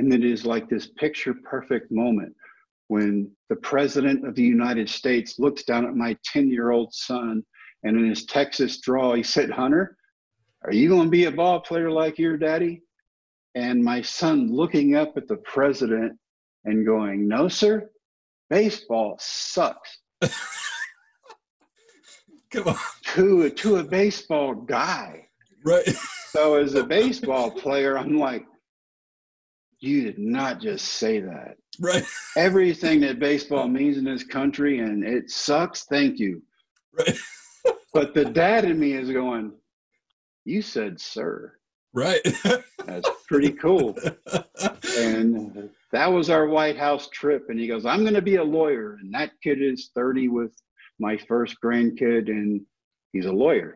And it is like this picture perfect moment when the president of the United States looks down at my 10 year old son and in his Texas draw, he said, Hunter, are you going to be a ball player like your daddy? And my son looking up at the president and going, No, sir, baseball sucks. Come on. To, to a baseball guy. Right. So as a baseball player, I'm like, you did not just say that. Right. Everything that baseball means in this country and it sucks, thank you. Right. but the dad in me is going, You said sir. Right. That's pretty cool. and that was our White House trip. And he goes, I'm going to be a lawyer. And that kid is 30 with my first grandkid, and he's a lawyer.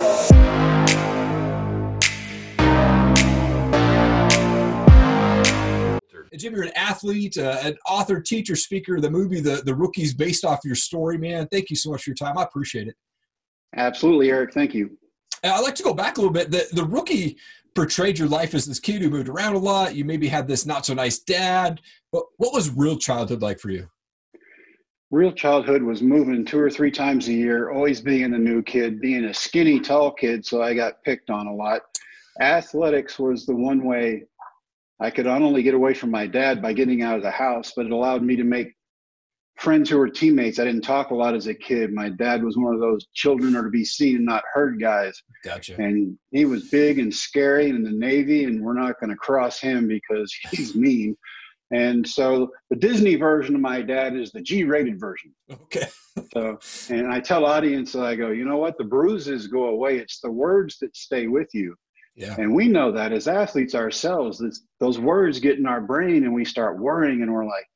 Jim, you're an athlete, uh, an author, teacher, speaker. The movie, the the rookies, based off your story, man. Thank you so much for your time. I appreciate it. Absolutely, Erik. Thank you. I'd like to go back a little bit. The the rookie portrayed your life as this kid who moved around a lot. You maybe had this not so nice dad. But what was real childhood like for you? Real childhood was moving two or three times a year, always being a new kid, being a skinny, tall kid, so I got picked on a lot. Athletics was the one way I could not only get away from my dad by getting out of the house, but it allowed me to make friends who were teammates. I didn't talk a lot as a kid. My dad was one of those children are to be seen and not heard guys. Gotcha. And he was big and scary in the Navy, and we're not going to cross him because he's mean. And so the Disney version of my dad is the G-rated version. Okay. so, and I tell audience, I go, you know what? The bruises go away. It's the words that stay with you. Yeah. And we know that as athletes ourselves, those words get in our brain and we start worrying and we're like,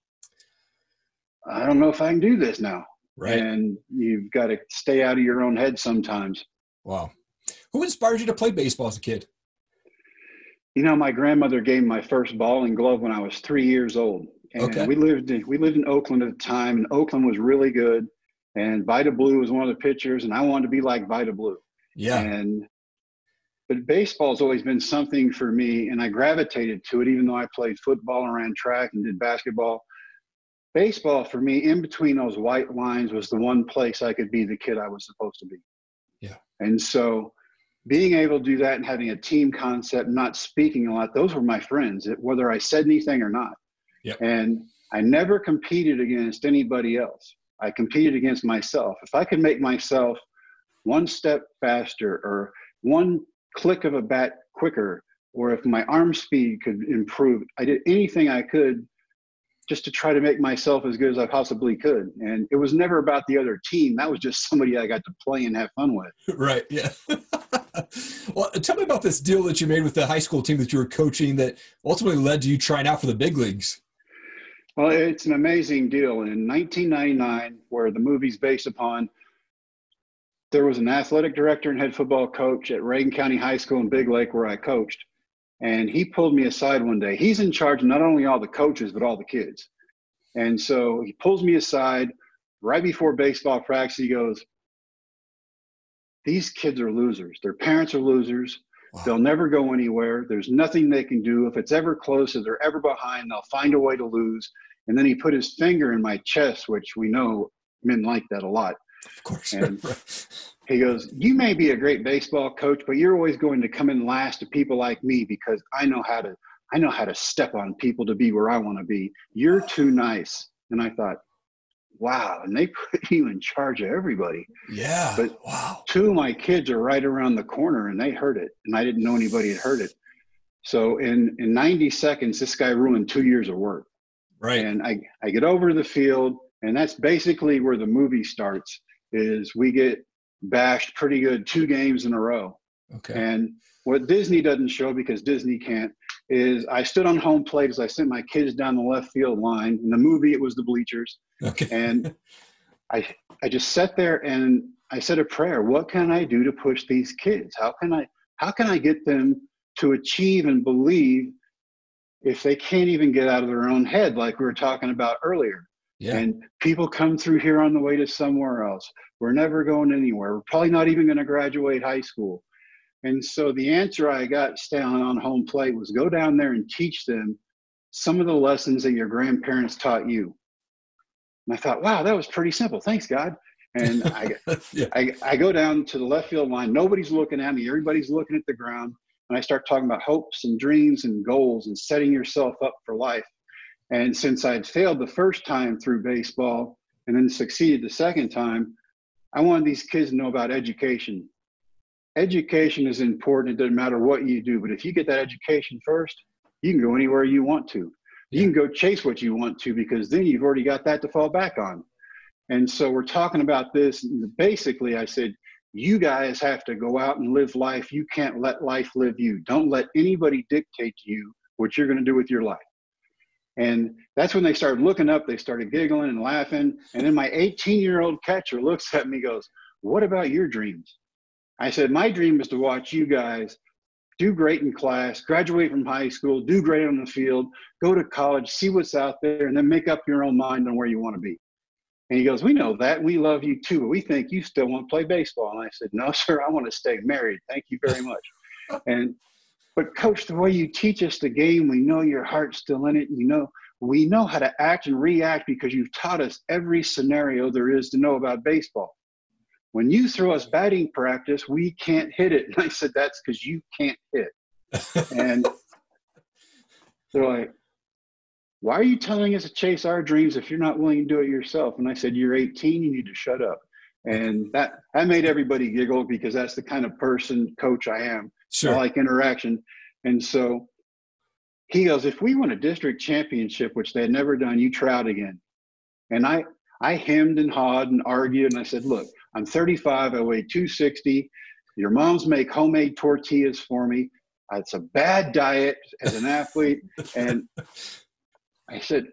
I don't know if I can do this now. Right. And you've got to stay out of your own head sometimes. Wow. Who inspired you to play baseball as a kid? You know, my grandmother gave me my first ball and glove when I was three years old. And okay. we lived in, we lived in Oakland at the time, and Oakland was really good. And Vida Blue was one of the pitchers, and I wanted to be like Vida Blue. Yeah. And but baseball's always been something for me, and I gravitated to it, even though I played football and ran track and did basketball. Baseball for me, in between those white lines, was the one place I could be the kid I was supposed to be. Yeah. And so being able to do that and having a team concept, not speaking a lot, those were my friends, whether I said anything or not. Yep. And I never competed against anybody else. I competed against myself. If I could make myself one step faster or one click of a bat quicker, or if my arm speed could improve, I did anything I could just to try to make myself as good as I possibly could. And it was never about the other team. That was just somebody I got to play and have fun with. Right. Yeah. well, tell me about this deal that you made with the high school team that you were coaching that ultimately led to you trying out for the big leagues. Well, it's an amazing deal. In 1999, where the movie's based upon, there was an athletic director and head football coach at Reagan County High School in Big Lake, where I coached. And he pulled me aside one day. He's in charge of not only all the coaches, but all the kids. And so he pulls me aside right before baseball practice. He goes, These kids are losers. Their parents are losers. Wow. They'll never go anywhere. There's nothing they can do. If it's ever close, if they're ever behind, they'll find a way to lose. And then he put his finger in my chest, which we know men like that a lot. Of course. And he goes, You may be a great baseball coach, but you're always going to come in last to people like me because I know how to I know how to step on people to be where I want to be. You're too nice. And I thought, wow, and they put you in charge of everybody. Yeah. But wow. Two of my kids are right around the corner and they heard it. And I didn't know anybody had heard it. So in, in 90 seconds, this guy ruined two years of work. Right. And I, I get over to the field, and that's basically where the movie starts is we get bashed pretty good two games in a row. Okay. And what Disney doesn't show because Disney can't is I stood on home plate as I sent my kids down the left field line. In the movie, it was the bleachers. Okay. And I I just sat there and I said a prayer. What can I do to push these kids? How can I how can I get them to achieve and believe if they can't even get out of their own head, like we were talking about earlier? Yeah. And people come through here on the way to somewhere else. We're never going anywhere. We're probably not even going to graduate high school. And so the answer I got standing on home plate was go down there and teach them some of the lessons that your grandparents taught you. And I thought, wow, that was pretty simple. Thanks, God. And I, yeah. I, I go down to the left field line. Nobody's looking at me. Everybody's looking at the ground. And I start talking about hopes and dreams and goals and setting yourself up for life. And since I'd failed the first time through baseball and then succeeded the second time, I wanted these kids to know about education. Education is important. It doesn't matter what you do, but if you get that education first, you can go anywhere you want to. You can go chase what you want to because then you've already got that to fall back on. And so we're talking about this. Basically, I said, you guys have to go out and live life. You can't let life live you. Don't let anybody dictate to you what you're going to do with your life. And that's when they started looking up. They started giggling and laughing. And then my 18 year old catcher looks at me goes, What about your dreams? I said, My dream is to watch you guys do great in class, graduate from high school, do great on the field, go to college, see what's out there, and then make up your own mind on where you want to be. And he goes, We know that. We love you too. But we think you still want to play baseball. And I said, No, sir, I want to stay married. Thank you very much. and but coach, the way you teach us the game, we know your heart's still in it. You know, we know how to act and react because you've taught us every scenario there is to know about baseball. When you throw us batting practice, we can't hit it. And I said, That's because you can't hit. and they're like, why are you telling us to chase our dreams if you're not willing to do it yourself? And I said, you're 18, you need to shut up. And that, that made everybody giggle because that's the kind of person coach I am. Sure. I like interaction. And so he goes, if we win a district championship, which they had never done, you try out again. And I, I hemmed and hawed and argued. And I said, look, I'm 35. I weigh 260. Your moms make homemade tortillas for me. It's a bad diet as an athlete. And I said,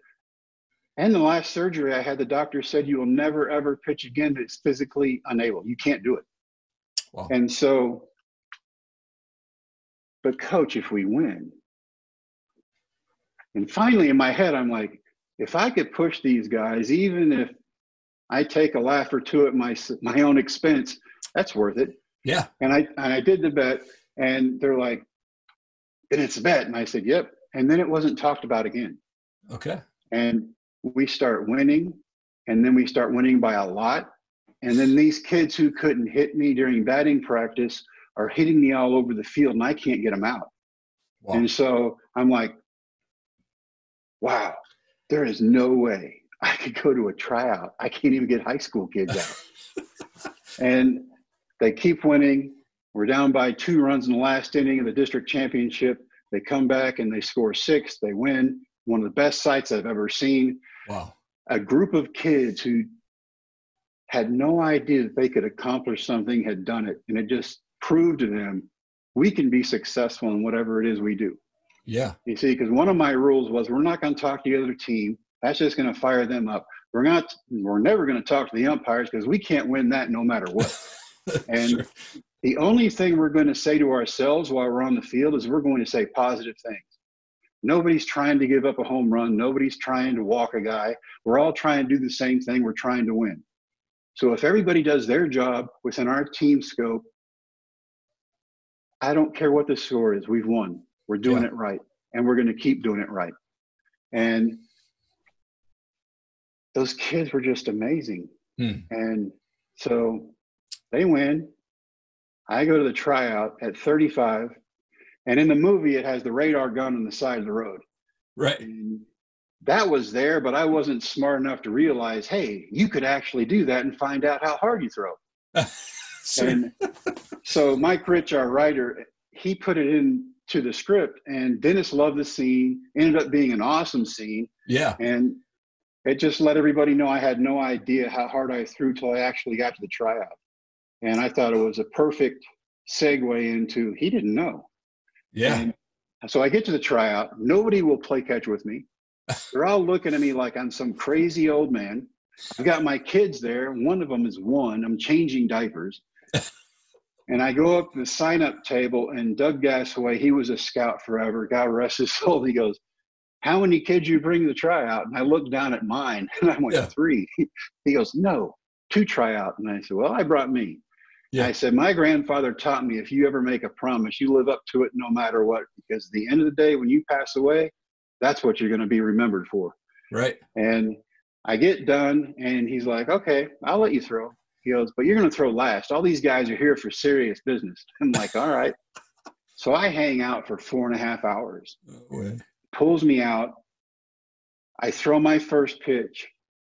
and the last surgery I had, the doctor said, you will never, ever pitch again. It's physically unable. You can't do it. Wow. And so, but coach, if we win, and finally in my head, I'm like, if I could push these guys, even if I take a laugh or two at my my own expense, that's worth it. Yeah. And I and I did the bet, and they're like, "And it's a bet," and I said, "Yep." And then it wasn't talked about again. Okay. And we start winning, and then we start winning by a lot. And then these kids who couldn't hit me during batting practice are hitting me all over the field, and I can't get them out. Wow. And so I'm like, wow, there is no way I could go to a tryout. I can't even get high school kids out. and they keep winning. We're down by two runs in the last inning of the district championship. They come back and they score six. They win one of the best sights I've ever seen. Wow. A group of kids who had no idea that they could accomplish something had done it. And it just proved to them we can be successful in whatever it is we do. Yeah. You see, because one of my rules was we're not going to talk to the other team. That's just going to fire them up. We're not. We're never going to talk to the umpires because we can't win that no matter what. and sure. the only thing we're going to say to ourselves while we're on the field is we're going to say positive things. Nobody's trying to give up a home run. Nobody's trying to walk a guy. We're all trying to do the same thing. We're trying to win. So if everybody does their job within our team scope, I don't care what the score is. We've won. We're doing yeah. it right. And we're going to keep doing it right. And those kids were just amazing. Hmm. And so they win. I go to the tryout at 35 and in the movie, it has the radar gun on the side of the road. Right. And that was there, but I wasn't smart enough to realize, hey, you could actually do that and find out how hard you throw. sure. And so Mike Rich, our writer, he put it in to the script, and Dennis loved the scene. Ended up being an awesome scene. Yeah. And it just let everybody know I had no idea how hard I threw till I actually got to the tryout. And I thought it was a perfect segue into he didn't know. Yeah. And so I get to the tryout. Nobody will play catch with me. They're all looking at me like I'm some crazy old man. I've got my kids there. One of them is one. I'm changing diapers. And I go up to the sign up table, and Doug Gassaway, he was a scout forever. God rest his soul. He goes, How many kids you bring to the tryout? And I looked down at mine, and I went, yeah. Three. He goes, No, two tryout. And I said, Well, I brought me. Yeah. I said, My grandfather taught me if you ever make a promise, you live up to it no matter what. Because at the end of the day, when you pass away, That's what you're going to be remembered for. Right. And I get done, and he's like, "Okay, I'll let you throw." He goes, "But you're going to throw last. All these guys are here for serious business." I'm like, "All right." So I hang out for four and a half hours. Oh, Pulls me out. I throw my first pitch,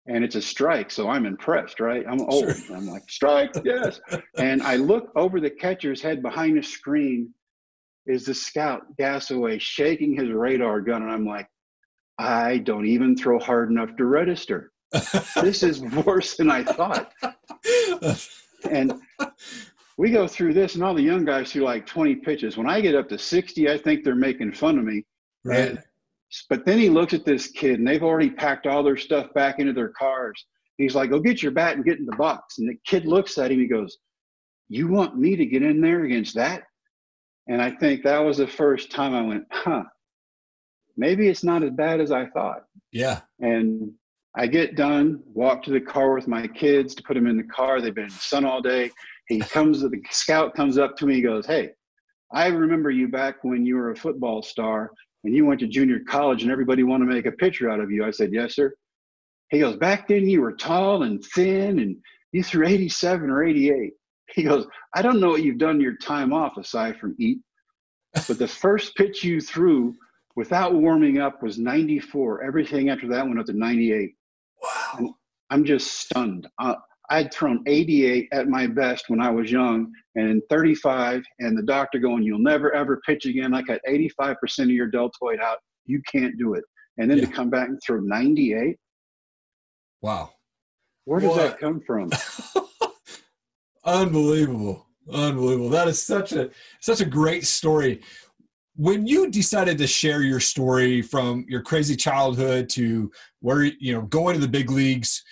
and it's a strike. So I'm impressed, right? I'm old. Sure. I'm like, strike, yes. and I look over the catcher's head behind the screen. Is the scout Gassaway shaking his radar gun? And I'm like, I don't even throw hard enough to register. This is worse than I thought. and we go through this, and all the young guys threw like 20 pitches. When I get up to 60, I think they're making fun of me. Right. And, but then he looks at this kid, and they've already packed all their stuff back into their cars. He's like, "Go get your bat and get in the box." And the kid looks at him. He goes, "You want me to get in there against that?" And I think that was the first time I went, "Huh." maybe it's not as bad as I thought. Yeah. And I get done, walk to the car with my kids to put them in the car. They've been in the sun all day. He comes, the scout comes up to me. He goes, Hey, I remember you back when you were a football star and you went to junior college and everybody wanted to make a picture out of you. I said, Yes, sir. He goes, Back then you were tall and thin and you threw 87 or 88. He goes, I don't know what you've done your time off aside from eat, but the first pitch you threw without warming up was 94. Everything after that went up to 98. Wow. I'm just stunned. Uh, I'd thrown 88 at my best when I was young and 35, and the doctor going, You'll never ever pitch again. I got 85% of your deltoid out. You can't do it. And then yeah. to come back and throw 98. Wow. Where does what? that come from? Unbelievable. Unbelievable. That is such a such a great story when you decided to share your story from your crazy childhood to where you know going to the big leagues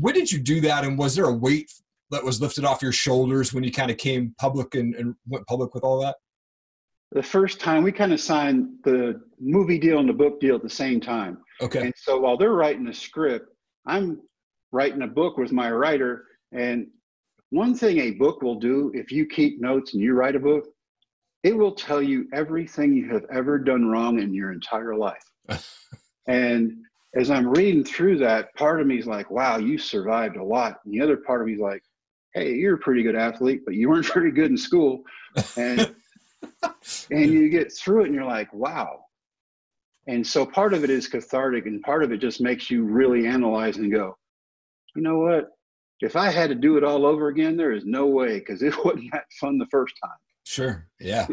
when did you do that? And was there a weight that was lifted off your shoulders when you kind of came public and, and went public with all that? The first time we kind of signed the movie deal and the book deal at the same time. Okay. And so while they're writing a script i'm writing a book with my writer. And one thing a book will do if you keep notes and you write a book it will tell you everything you have ever done wrong in your entire life. and as I'm reading through that, part of me is like, wow, you survived a lot. And the other part of me is like, hey, you're a pretty good athlete, but you weren't very good in school. And and you get through it and you're like, wow. And so part of it is cathartic and part of it just makes you really analyze and go, you know what? If I had to do it all over again, there is no way because it wasn't that fun the first time. Sure. Yeah.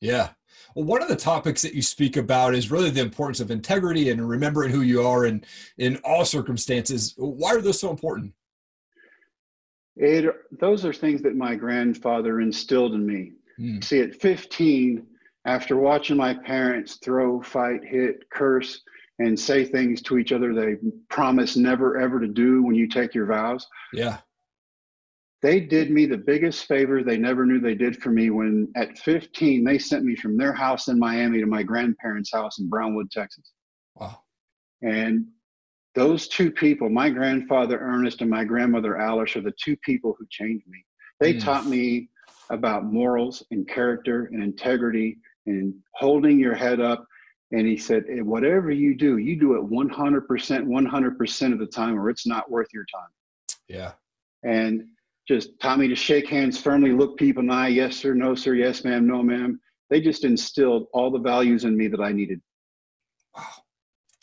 yeah. Well, one of the topics that you speak about is really the importance of integrity and remembering who you are in in all circumstances. Why are those so important? It, those are things that my grandfather instilled in me. Mm. See, at 15, after watching my parents throw, fight, hit, curse, and say things to each other they promise never ever to do when you take your vows. Yeah they did me the biggest favor they never knew they did for me when at 15 they sent me from their house in Miami to my grandparents' house in Brownwood, Texas. Wow. And those two people, my grandfather Ernest and my grandmother Alice, are the two people who changed me. They mm. taught me about morals and character and integrity and holding your head up. And he said, whatever you do, you do it 100%, 100% of the time, or it's not worth your time. Yeah. And just taught me to shake hands firmly, look people in the eye, yes sir, no sir, yes ma'am, no ma'am. They just instilled all the values in me that I needed. Wow,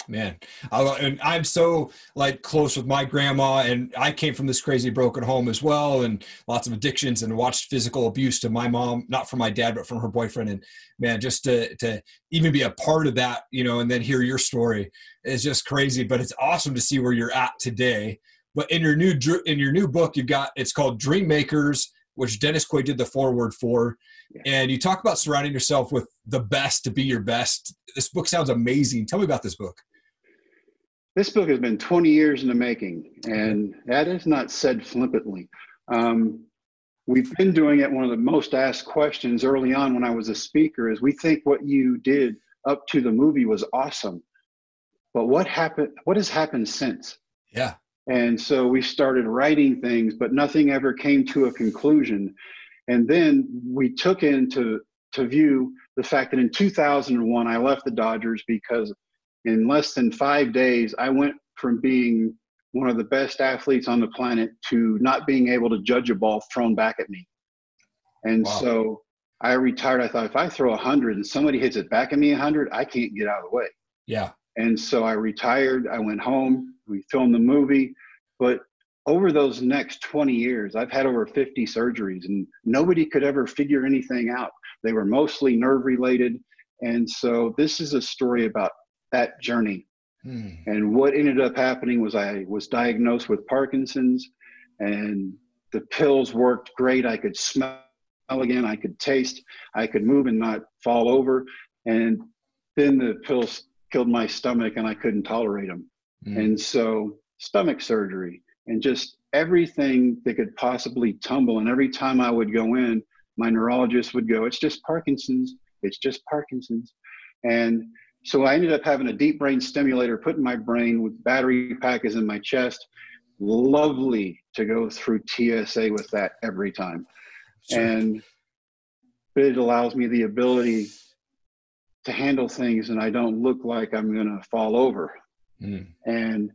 man, I, and I'm so like close with my grandma, and I came from this crazy broken home as well, and lots of addictions, and watched physical abuse to my mom, not from my dad, but from her boyfriend. And man, just to to even be a part of that, you know, and then hear your story is just crazy. But it's awesome to see where you're at today but in your new in your new book, you've got it's called Dream Makers, which Dennis Quaid did the foreword for, yeah. and you talk about surrounding yourself with the best to be your best. This book sounds amazing. Tell me about this book. This book has been 20 years in the making, and that is not said flippantly. Um, we've been doing it. One of the most asked questions early on when I was a speaker is, "We think what you did up to the movie was awesome, but what happened? What has happened since?" Yeah. And so we started writing things, but nothing ever came to a conclusion. And then we took into to view the fact that in 2001 I left the Dodgers because in less than five days I went from being one of the best athletes on the planet to not being able to judge a ball thrown back at me. And wow. so I retired. I thought if I throw 100 and somebody hits it back at me 100, I can't get out of the way. Yeah. And so I retired. I went home. We filmed the movie. But over those next 20 years, I've had over 50 surgeries and nobody could ever figure anything out. They were mostly nerve related. And so this is a story about that journey. Hmm. And what ended up happening was I was diagnosed with Parkinson's and the pills worked great. I could smell again, I could taste, I could move and not fall over. And then the pills killed my stomach and I couldn't tolerate them. Mm. And so, stomach surgery and just everything that could possibly tumble. And every time I would go in, my neurologist would go, It's just Parkinson's. It's just Parkinson's. And so I ended up having a deep brain stimulator put in my brain with battery packets in my chest. Lovely to go through TSA with that every time. Sure. And it allows me the ability to handle things and I don't look like I'm going to fall over. Mm. And,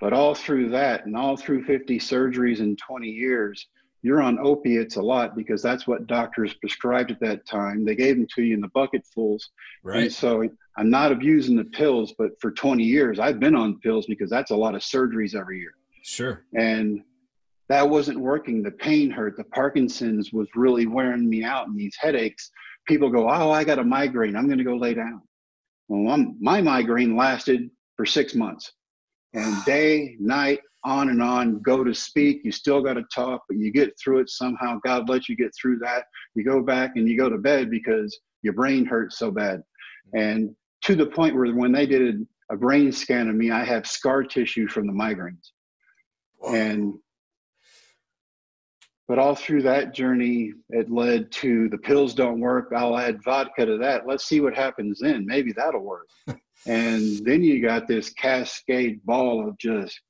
but all through that and all through 50 surgeries in 20 years, you're on opiates a lot because that's what doctors prescribed at that time. They gave them to you in the bucketfuls. Right. And so I'm not abusing the pills, but for 20 years, I've been on pills because that's a lot of surgeries every year. Sure. And that wasn't working. The pain hurt. The Parkinson's was really wearing me out and these headaches people go, Oh, I got a migraine. I'm going to go lay down. Well, I'm, my migraine lasted for six months and day, night, on and on, go to speak. You still got to talk, but you get through it somehow. God lets you get through that. You go back and you go to bed because your brain hurts so bad. Mm-hmm. And to the point where when they did a brain scan of me, I have scar tissue from the migraines. And but all through that journey, it led to the pills don't work. I'll add vodka to that. Let's see what happens then. Maybe that'll work. and then you got this cascade ball of just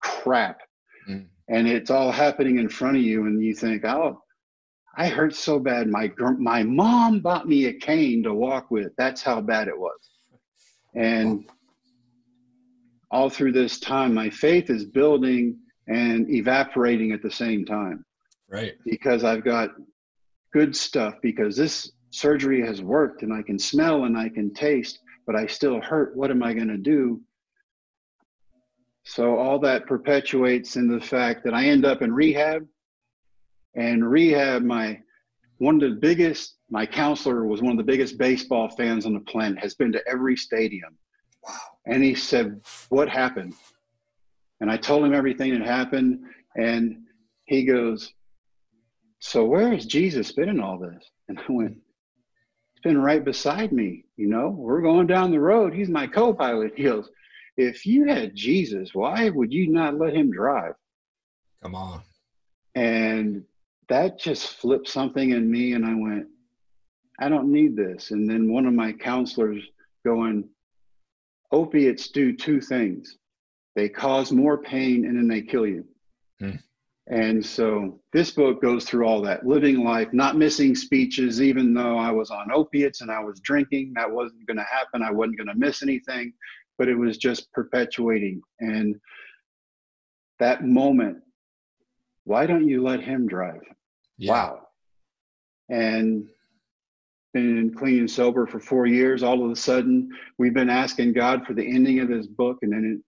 crap. Mm. And it's all happening in front of you. And you think, oh, I hurt so bad. My, my mom bought me a cane to walk with. That's how bad it was. And all through this time, my faith is building and evaporating at the same time. Right. Because I've got good stuff because this surgery has worked and I can smell and I can taste, but I still hurt. What am I going to do? So all that perpetuates in the fact that I end up in rehab and rehab my one of the biggest my counselor was one of the biggest baseball fans on the planet has been to every stadium wow and he said what happened and i told him everything that happened and he goes so where has Jesus been in all this? And I went, He's been right beside me. You know, we're going down the road. He's my co pilot. He goes, If you had Jesus, why would you not let him drive? Come on. And that just flipped something in me. And I went, I don't need this. And then one of my counselors going, Opiates do two things they cause more pain and then they kill you. Hmm. And so this book goes through all that living life, not missing speeches, even though I was on opiates and I was drinking. That wasn't going to happen. I wasn't going to miss anything, but it was just perpetuating. And that moment, why don't you let him drive? Yeah. Wow. And been clean and sober for four years. All of a sudden, we've been asking God for the ending of this book, and then it,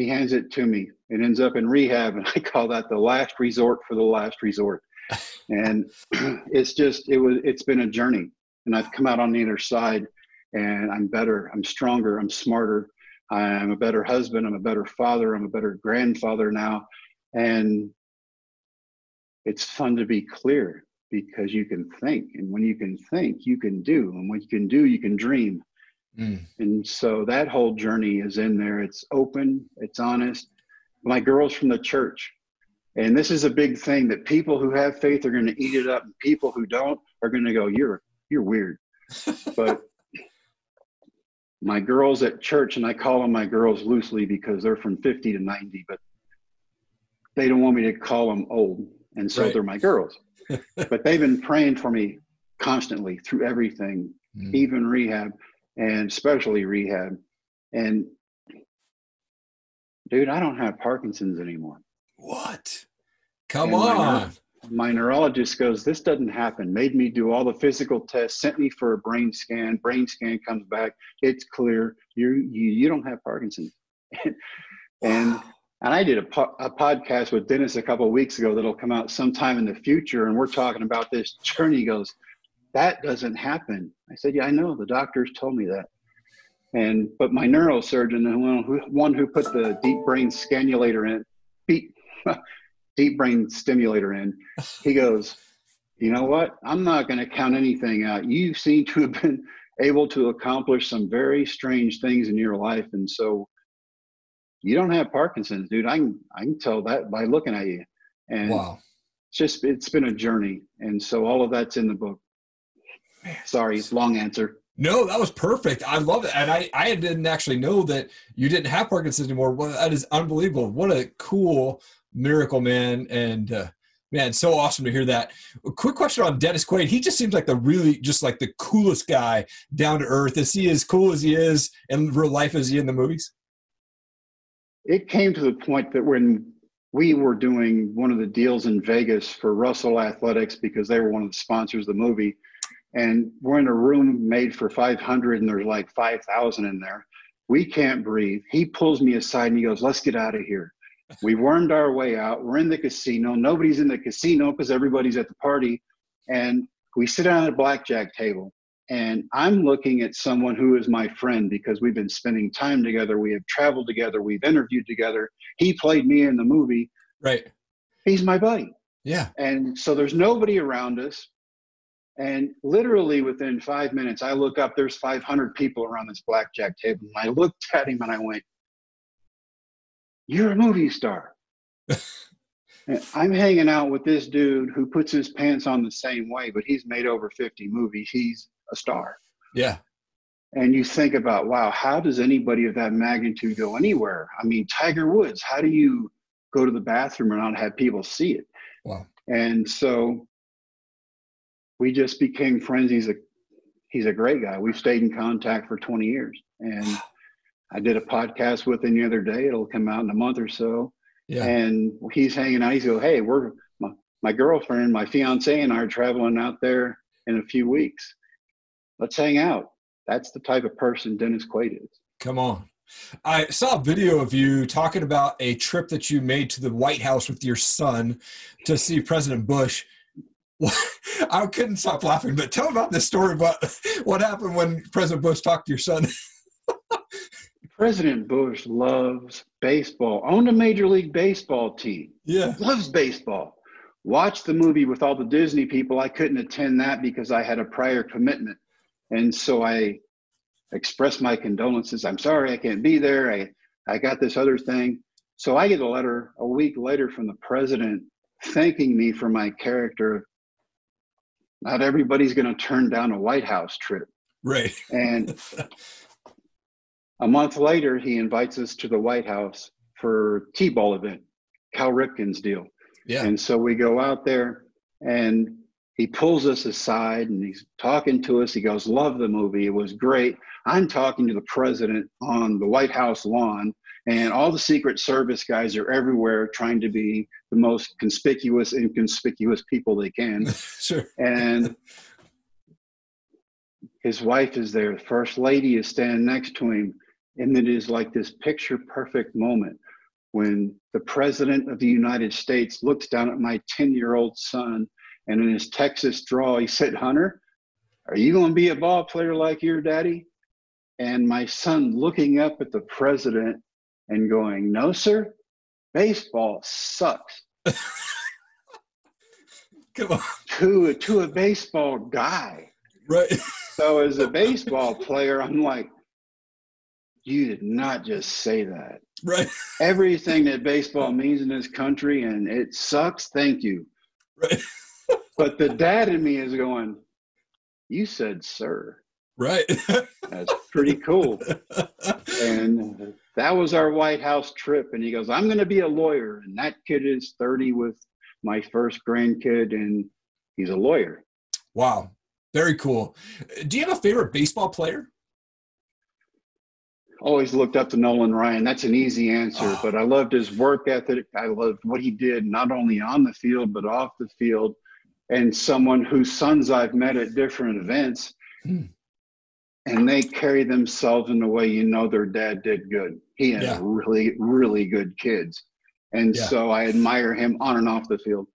he hands it to me. It ends up in rehab, and I call that the last resort for the last resort. and it's just it was it's been a journey, and I've come out on the other side, and I'm better, I'm stronger, I'm smarter, I'm a better husband, I'm a better father, I'm a better grandfather now, and it's fun to be clear because you can think, and when you can think, you can do, and when you can do, you can dream Mm. And so that whole journey is in there. It's open, it's honest. My girls from the church, and this is a big thing that people who have faith are going to eat it up, and people who don't are going to go, "You're you're weird." but my girls at church, and I call them my girls loosely because they're from 50 to 90, but they don't want me to call them old, and so right. they're my girls. but they've been praying for me constantly through everything, Mm. even rehab and especially rehab. And dude, I don't have Parkinson's anymore. What? Come And on. nurse- My neurologist goes, This doesn't happen. Made me do all the physical tests, sent me for a brain scan. Brain scan comes back, it's clear. You you, you don't have Parkinson's. and and I did a, po- a podcast with Dennis a couple of weeks ago that'll come out sometime in the future, and we're talking about this journey. He goes, "That doesn't happen." I said, "Yeah, I know. The doctors told me that." And but my neurosurgeon, the one who, put the deep brain scanulator in, deep, deep brain stimulator in, he goes, "You know what? I'm not going to count anything out. You seem to have been able to accomplish some very strange things in your life, and so." You don't have Parkinson's, dude. I can I can tell that by looking at you. And Wow. it's just it's been a journey. And so all of that's in the book. Sorry, long answer. No, that was perfect. I love it. And I, I didn't actually know that you didn't have Parkinson's anymore. Well, that is unbelievable. What a cool miracle, man. And uh, man, so awesome to hear that. A quick question on Dennis Quaid. He just seems like the really, just like the coolest guy down to earth. Is he as cool as he is in real life as he in the movies? It came to the point that when we were doing one of the deals in Vegas for Russell Athletics because they were one of the sponsors of the movie, and we're in a room made for 500 and there's like 5,000 in there. We can't breathe. He pulls me aside and he goes, "Let's get out of here." We wormed our way out. We're in the casino. Nobody's in the casino because everybody's at the party, and we sit down at a blackjack table. And I'm looking at someone who is my friend because we've been spending time together. We have traveled together. We've interviewed together. He played me in the movie. Right. He's my buddy. Yeah. And so there's nobody around us. And literally within five minutes, I look up, there's 500 people around this blackjack table. And I looked at him and I went, You're a movie star. And I'm hanging out with this dude who puts his pants on the same way, but he's made over 50 movies. He's a star. Yeah. And you think about, wow, how does anybody of that magnitude go anywhere? I mean, Tiger Woods, how do you go to the bathroom and not have people see it? Wow. And so we just became friends. He's a he's a great guy. We've stayed in contact for 20 years. And I did a podcast with him the other day. It'll come out in a month or so. Yeah. And he's hanging out. He's go, hey, we're my, my girlfriend, my fiance, and I are traveling out there in a few weeks. Let's hang out. That's the type of person Dennis Quaid is. Come on. I saw a video of you talking about a trip that you made to the White House with your son to see President Bush. I couldn't stop laughing, but tell about this story about what happened when President Bush talked to your son. President Bush loves baseball, owned a Major League Baseball team, Yeah. loves baseball. Watched the movie with all the Disney people. I couldn't attend that because I had a prior commitment. And so I expressed my condolences. I'm sorry I can't be there. I, I got this other thing. So I get a letter a week later from the president thanking me for my character. Not everybody's going to turn down a White House trip. Right. And a month later, he invites us to the White House for T-ball event, Cal Ripken's deal. Yeah. And so we go out there and he pulls us aside and he's talking to us. He goes, Love the movie. It was great. I'm talking to the president on the White House lawn, and all the Secret Service guys are everywhere trying to be the most conspicuous, inconspicuous people they can. Sure. And his wife is there. The first lady is standing next to him. And it is like this picture perfect moment when the president of the United States looks down at my 10 year old son and in his Texas draw, he said, Hunter, are you going to be a ball player like your daddy? And my son looking up at the president and going, No, sir, baseball sucks. Come on. To, to a baseball guy. Right. So as a baseball player, I'm like, you did not just say that. Right. Everything that baseball means in this country, and it sucks. Thank you. Right. But the dad in me is going, you said, sir. Right. That's pretty cool. And that was our White House trip. And he goes, I'm going to be a lawyer. And that kid is 30 with my first grandkid, and he's a lawyer. Wow. Very cool. Do you have a favorite baseball player? Always looked up to Nolan Ryan. That's an easy answer, oh. but I loved his work ethic. I loved what he did, not only on the field, but off the field. And someone whose sons I've met at different events, hmm. And they carry themselves in the way you know their dad did good. He had yeah. really, really good kids. And yeah. so I admire him on and off the field.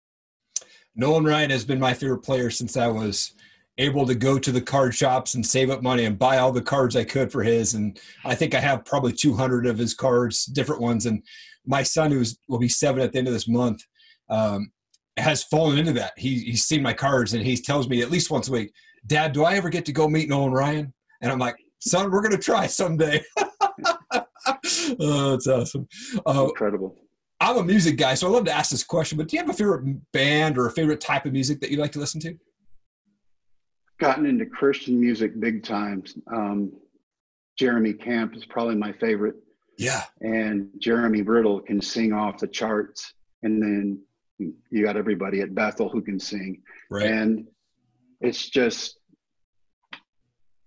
Nolan Ryan has been my favorite player since I was able to go to the card shops and save up money and buy all the cards I could for his. And I think I have probably 200 of his cards, different ones. And my son, who will be seven at the end of this month, um, has fallen into that. He, he's seen my cards and he tells me at least once a week, Dad, do I ever get to go meet Nolan Ryan? And I'm like, son, we're going to try someday. oh, that's awesome. Uh, Incredible. I'm a music guy, so I love to ask this question. But do you have a favorite band or a favorite type of music that you like to listen to? Gotten into Christian music big time. Um, Jeremy Camp is probably my favorite. Yeah. And Jeremy Riddle can sing off the charts. And then you got everybody at Bethel who can sing. Right. And it's just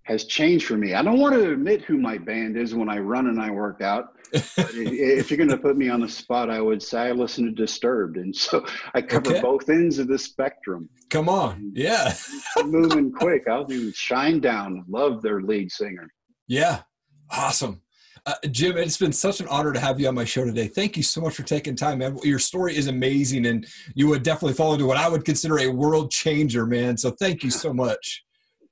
has changed for me. I don't want to admit who my band is when I run and I work out. if you're going to put me on the spot, I would say I listen to Disturbed, and so I cover okay. both ends of the spectrum. Come on, yeah, moving quick. I'll do Shinedown. Love their lead singer. Yeah, awesome. Uh, Jim, it's been such an honor to have you on my show today. Thank you so much for taking time, man. Your story is amazing, and you would definitely fall into what I would consider a world changer, man. So thank you so much.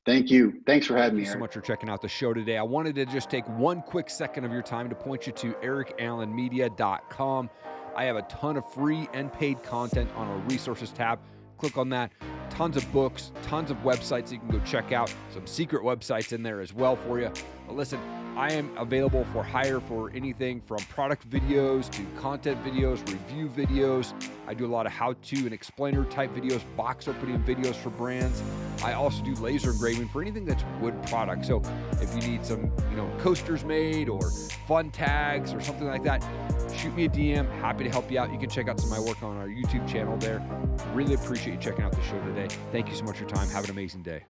Thank you. Thanks for having me. Thank you so much for checking out the show today. I wanted to just take one quick second of your time to point you to erikallenmedia.com. I have a ton of free and paid content on our resources tab. Click on that. Tons of books, tons of websites you can go check out. Some secret websites in there as well for you. Listen, I am available for hire for anything from product videos to content videos, review videos. I do a lot of how to and explainer type videos, box opening videos for brands. I also do laser engraving for anything that's wood product. So if you need some, you know, coasters made or fun tags or something like that, shoot me a DM. Happy to help you out. You can check out some of my work on our YouTube channel there. Really appreciate you checking out the show today. Thank you so much for your time. Have an amazing day.